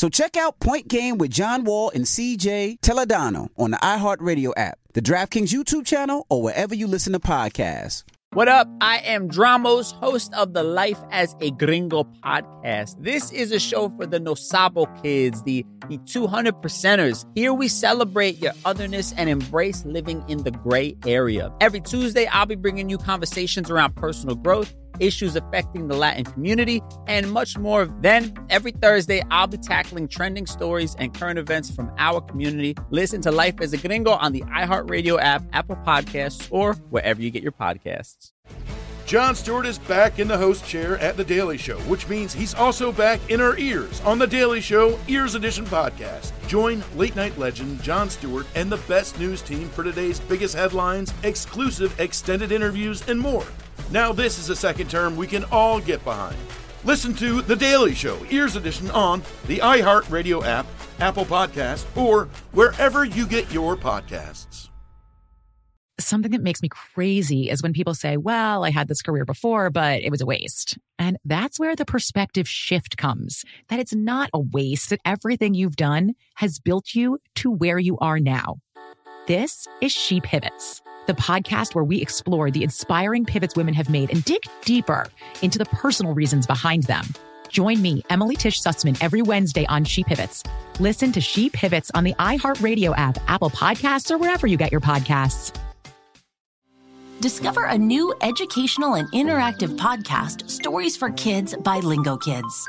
So check out Point Game with John Wall and CJ Toledano on the iHeartRadio app, the DraftKings YouTube channel, or wherever you listen to podcasts. What up? I am Dramos, host of the Life as a Gringo podcast. This is a show for the No Sabo kids, the, the 200 percenters. Here we celebrate your otherness and embrace living in the gray area. Every Tuesday, I'll be bringing you conversations around personal growth issues affecting the Latin community, and much more. Then, every Thursday, I'll be tackling trending stories and current events from our community. Listen to Life as a Gringo on the iHeartRadio app, Apple Podcasts, or wherever you get your podcasts. Jon Stewart is back in the host chair at The Daily Show, which means he's also back in our ears on The Daily Show Ears Edition podcast. Join late night legend Jon Stewart and the best news team for today's biggest headlines, exclusive extended interviews, and more. Now, this is a second term we can all get behind. Listen to The Daily Show, Ears Edition, on the iHeartRadio app, Apple Podcast, or wherever you get your podcasts. Something that makes me crazy is when people say, Well, I had this career before, but it was a waste. And that's where the perspective shift comes that it's not a waste, that everything you've done has built you to where you are now. This is She Pivots the podcast where we explore the inspiring pivots women have made and dig deeper into the personal reasons behind them. Join me, Emily Tish Sussman, every Wednesday on She Pivots. Listen to She Pivots on the iHeartRadio app, Apple Podcasts, or wherever you get your podcasts. Discover a new educational and interactive podcast, Stories for Kids by Lingo Kids.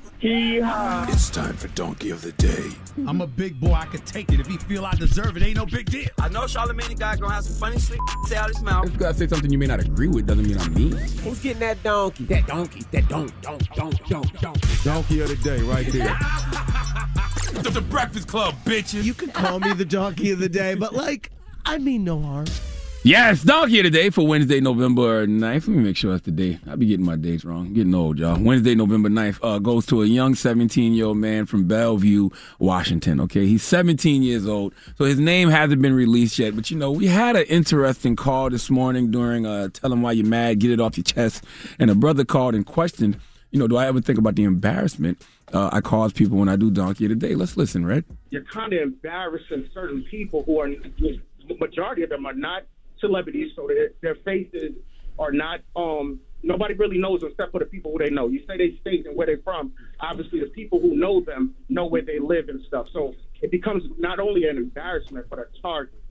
It's time for Donkey of the Day. I'm a big boy, I can take it. If he feel I deserve it, ain't no big deal. I know Charlamagne guy gonna have some funny shit say out his mouth. If you gotta say something you may not agree with, doesn't mean I'm mean. Who's getting that donkey? That donkey, that don't, don't, don't, don't, don't. Donkey of the Day, right there. the, the Breakfast Club, bitches. You can call me the Donkey of the Day, but like, I mean no harm. Yes, donkey of the day for Wednesday, November 9th. Let me make sure that's the day. I'll be getting my dates wrong. I'm getting old, y'all. Wednesday, November 9th uh, goes to a young 17 year old man from Bellevue, Washington. Okay, he's 17 years old, so his name hasn't been released yet. But you know, we had an interesting call this morning during uh, Tell Him Why You're Mad, Get It Off Your Chest. And a brother called and questioned, you know, do I ever think about the embarrassment uh, I cause people when I do Donkey today? Let's listen, Red. You're kind of embarrassing certain people who are, the majority of them are not celebrities, so their, their faces are not. Um, nobody really knows them except for the people who they know. You say they state and where they're from. Obviously, the people who know them know where they live and stuff. So it becomes not only an embarrassment but a target.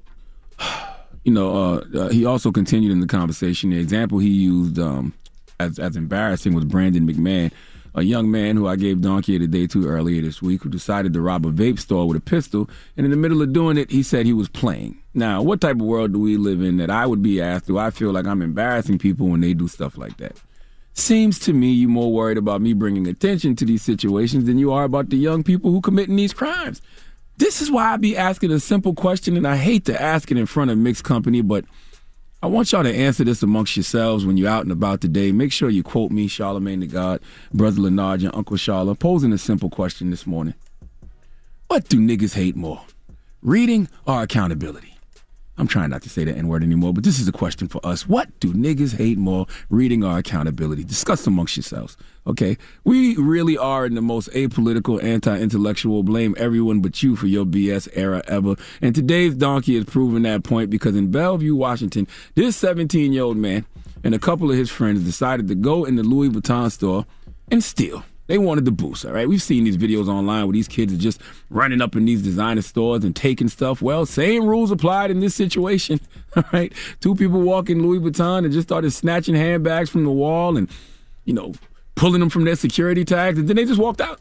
You know, uh, uh, he also continued in the conversation. The example he used um, as as embarrassing was Brandon McMahon a young man who I gave Donkey the Day to earlier this week who decided to rob a vape store with a pistol. And in the middle of doing it, he said he was playing. Now, what type of world do we live in that I would be asked, do I feel like I'm embarrassing people when they do stuff like that? Seems to me you're more worried about me bringing attention to these situations than you are about the young people who committing these crimes. This is why I be asking a simple question, and I hate to ask it in front of mixed company, but I want y'all to answer this amongst yourselves when you're out and about today. Make sure you quote me, Charlamagne the God, Brother Lenard, and Uncle Charla, posing a simple question this morning. What do niggas hate more? Reading or accountability? I'm trying not to say the N word anymore, but this is a question for us. What do niggas hate more, reading our accountability? Discuss amongst yourselves. Okay. We really are in the most apolitical, anti intellectual, blame everyone but you for your BS era ever. And today's donkey has proven that point because in Bellevue, Washington, this 17 year old man and a couple of his friends decided to go in the Louis Vuitton store and steal. They wanted the boost, all right? We've seen these videos online where these kids are just running up in these designer stores and taking stuff. Well, same rules applied in this situation, all right? Two people walking in Louis Vuitton and just started snatching handbags from the wall and, you know, pulling them from their security tags, and then they just walked out.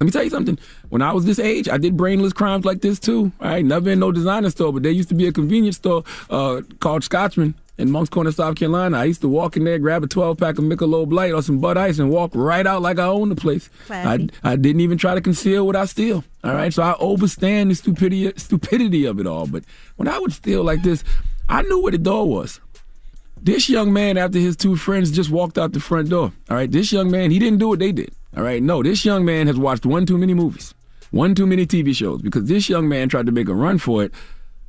Let me tell you something. When I was this age, I did brainless crimes like this too. All right, never in no designer store, but there used to be a convenience store uh, called Scotchman in Moncks Corner, South Carolina. I used to walk in there, grab a 12 pack of Michelob Light or some Bud Ice, and walk right out like I owned the place. I, I didn't even try to conceal what I steal. All right, so I overstand the stupidity stupidity of it all. But when I would steal like this, I knew where the door was. This young man, after his two friends just walked out the front door. All right, this young man, he didn't do what they did. All right, no, this young man has watched one too many movies, one too many TV shows, because this young man tried to make a run for it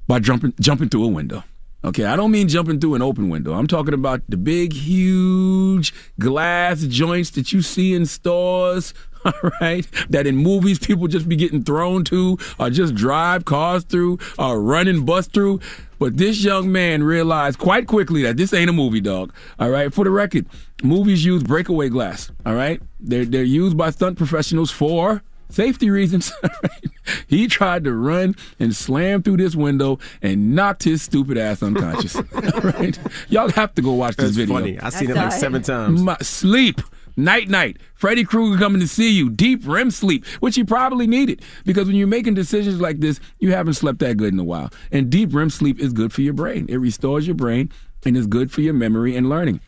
by jumping jumping through a window. Okay, I don't mean jumping through an open window. I'm talking about the big, huge glass joints that you see in stores, all right? That in movies people just be getting thrown to or just drive cars through or run and bust through. But this young man realized quite quickly that this ain't a movie, dog. All right, for the record, movies use breakaway glass. All right, they're they're used by stunt professionals for safety reasons. he tried to run and slam through this window and knocked his stupid ass unconscious. right? Y'all have to go watch this That's video. funny. I've seen it like seven times. My, sleep. Night, night. Freddy Krueger coming to see you. Deep REM sleep, which you probably needed. Because when you're making decisions like this, you haven't slept that good in a while. And deep REM sleep is good for your brain. It restores your brain and is good for your memory and learning.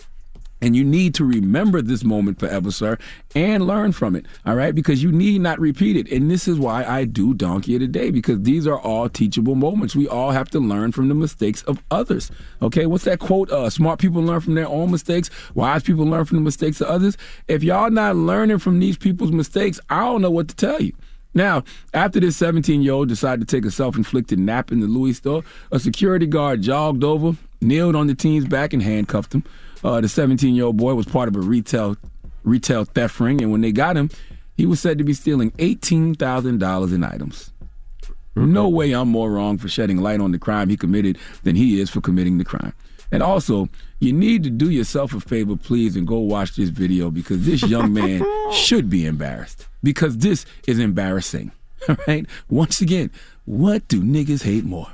And you need to remember this moment forever, sir, and learn from it. All right? Because you need not repeat it. And this is why I do Donkey of the Day, because these are all teachable moments. We all have to learn from the mistakes of others. Okay? What's that quote? Uh, smart people learn from their own mistakes, wise people learn from the mistakes of others. If y'all not learning from these people's mistakes, I don't know what to tell you. Now, after this 17 year old decided to take a self inflicted nap in the Louis store, a security guard jogged over, kneeled on the teen's back, and handcuffed him. Uh, the 17 year old boy was part of a retail retail theft ring, and when they got him, he was said to be stealing $18,000 in items. No way I'm more wrong for shedding light on the crime he committed than he is for committing the crime. And also, you need to do yourself a favor, please, and go watch this video because this young man should be embarrassed because this is embarrassing. All right? Once again, what do niggas hate more?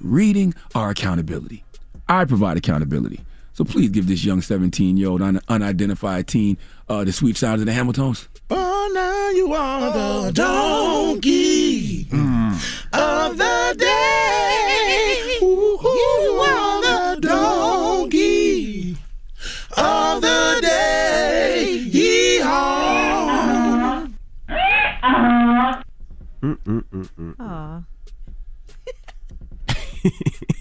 Reading or accountability? I provide accountability. So please give this young 17 year old un- unidentified teen uh, the sweet sounds of the Hamiltones. Oh, now you are the donkey of the day. Ooh, you are the donkey of the day. Yeehaw. Mm-mm-mm-mm.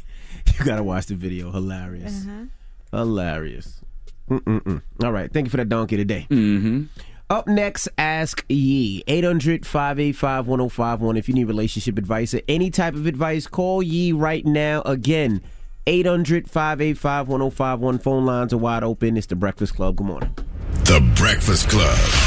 You gotta watch the video. Hilarious. Uh-huh. Hilarious. Mm-mm-mm. All right. Thank you for that donkey today. Mm-hmm. Up next, Ask Yee. 800 585 1051. If you need relationship advice or any type of advice, call Yee right now. Again, 800 585 1051. Phone lines are wide open. It's the Breakfast Club. Good morning. The Breakfast Club.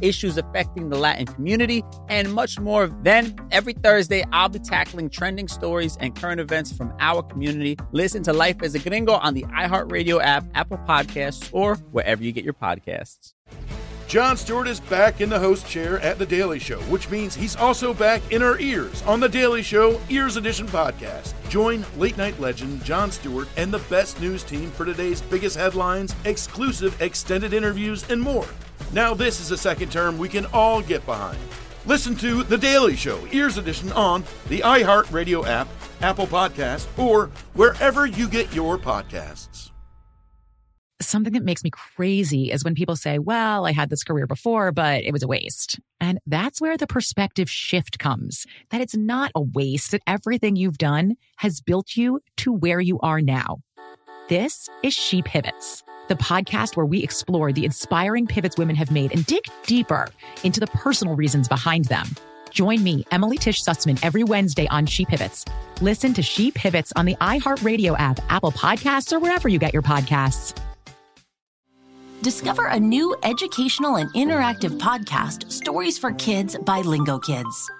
issues affecting the Latin community, and much more. Then, every Thursday, I'll be tackling trending stories and current events from our community. Listen to Life as a Gringo on the iHeartRadio app, Apple Podcasts, or wherever you get your podcasts. Jon Stewart is back in the host chair at The Daily Show, which means he's also back in our ears on The Daily Show Ears Edition podcast. Join late night legend Jon Stewart and the best news team for today's biggest headlines, exclusive extended interviews, and more. Now, this is a second term we can all get behind. Listen to The Daily Show Ears Edition on the iHeartRadio app, Apple Podcasts, or wherever you get your podcasts. Something that makes me crazy is when people say, well, I had this career before, but it was a waste. And that's where the perspective shift comes that it's not a waste, that everything you've done has built you to where you are now. This is She Pivots, the podcast where we explore the inspiring pivots women have made and dig deeper into the personal reasons behind them. Join me, Emily Tish Sussman, every Wednesday on She Pivots. Listen to She Pivots on the iHeartRadio app, Apple Podcasts, or wherever you get your podcasts. Discover a new educational and interactive podcast, Stories for Kids by Lingo Kids.